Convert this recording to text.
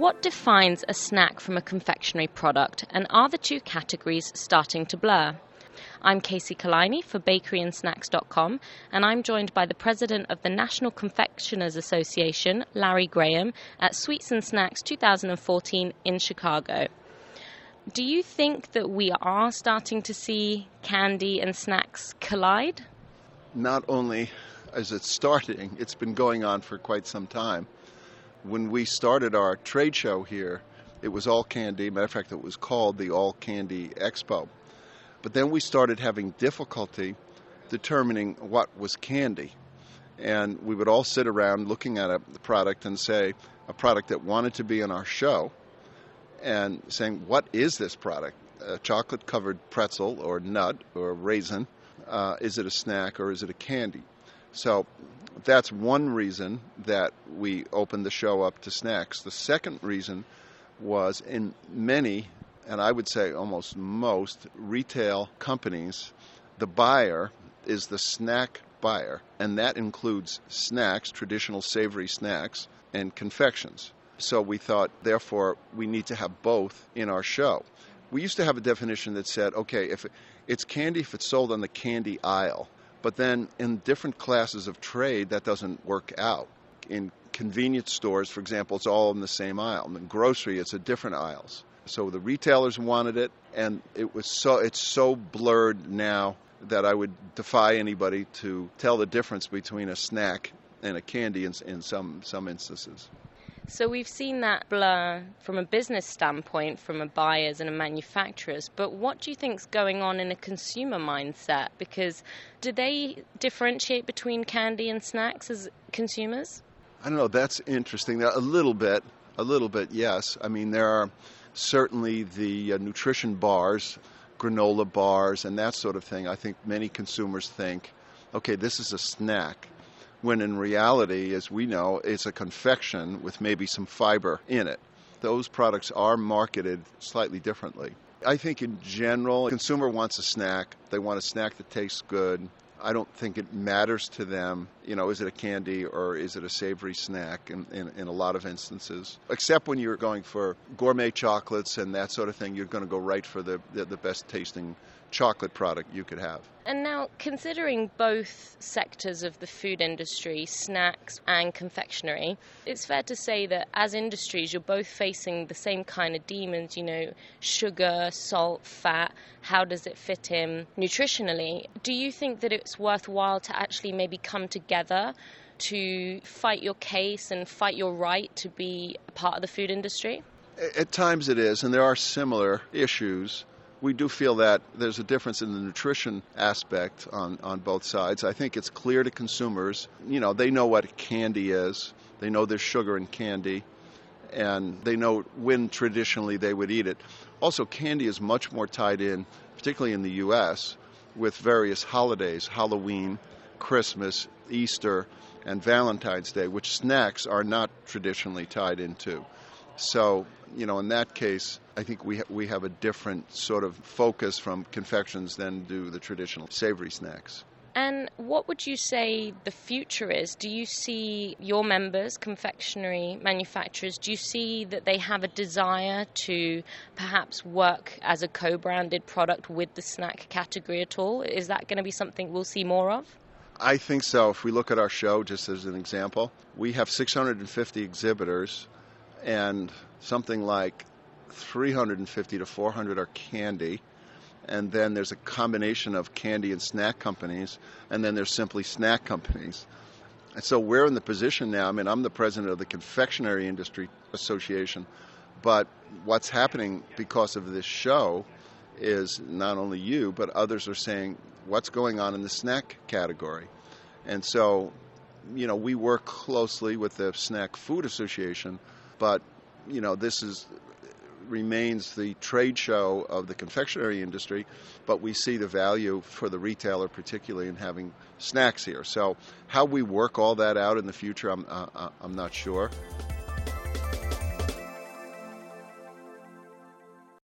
what defines a snack from a confectionery product, and are the two categories starting to blur? I'm Kacey Culliney for bakeryandsnacks.com, and I'm joined by the president of the National Confectioners Association, Larry Graham, at Sweets and Snacks 2014 in Chicago. Do you think that we are starting to see candy and snacks collide? Not only is it starting, it's been going on for quite some time. When we started our trade show here, it was all candy. Matter of fact, it was called the All Candy Expo. But then we started having difficulty determining what was candy. And we would all sit around looking at a product and say, a product that wanted to be in our show, and saying, what is this product? A chocolate covered pretzel or nut or raisin? Uh, is it a snack or is it a candy? So that's one reason that we opened the show up to snacks. The second reason was in many and I would say almost most retail companies, the buyer is the snack buyer, and that includes snacks, traditional savory snacks, and confections. So we thought, therefore, we need to have both in our show. We used to have a definition that said, okay, if it's candy if it's sold on the candy aisle, but then in different classes of trade, that doesn't work out. In convenience stores, for example, it's all in the same aisle. In grocery, it's at different aisles. So the retailers wanted it, and it was so it's so blurred now that I would defy anybody to tell the difference between a snack and a candy in, in some some instances. So we've seen that blur from a business standpoint, from a buyers and a manufacturers. But what do you think's going on in a consumer mindset? Because do they differentiate between candy and snacks as consumers? I don't know. That's interesting. A little bit. A little bit, yes. I mean, there are certainly the uh, nutrition bars, granola bars, and that sort of thing. I think many consumers think, okay, this is a snack. When in reality, as we know, it's a confection with maybe some fiber in it. Those products are marketed slightly differently. I think in general, consumer wants a snack. They want a snack that tastes good. I don't think it matters to them, you know, is it a candy or is it a savory snack in, in, in, a lot of instances. Except when you're going for gourmet chocolates and that sort of thing, you're going to go right for the, the, the best tasting chocolate product you could have. And now, considering both sectors of the food industry, snacks and confectionery, it's fair to say that as industries, you're both facing the same kind of demons, you know, sugar, salt, fat. How does it fit in nutritionally? Do you think that it's worthwhile to actually maybe come together? To fight your case and fight your right to be a part of the food industry? At times it is, and there are similar issues we do feel that there's a difference in the nutrition aspect on, on both sides. I think it's clear to consumers, you know, they know what candy is, they know there's sugar in candy, and they know when traditionally they would eat it. Also, candy is much more tied in, particularly in the U.S., with various holidays Halloween, Christmas, Easter, and Valentine's Day, which snacks are not traditionally tied into. So, you know, in that case, I think we ha- we have a different sort of focus from confections than do the traditional savory snacks. And what would you say the future is? Do you see your members, confectionery manufacturers, do you see that they have a desire to perhaps work as a co branded product with the snack category at all? Is that going to be something we'll see more of? I think so. If we look at our show, just as an example, we have 650 exhibitors and something like 350 to 400 are candy. And then there's a combination of candy and snack companies, and then there's simply snack companies. And so we're in the position now. I mean, I'm the president of the Confectionery Industry Association, but what's happening because of this show is not only you, but others are saying, what's going on in the snack category? And so, you know, we work closely with the Snack Food Association but you know this is remains the trade show of the confectionery industry, but we see the value for the retailer, particularly in having snacks here. So, how we work all that out in the future, I'm, uh, uh I'm not sure.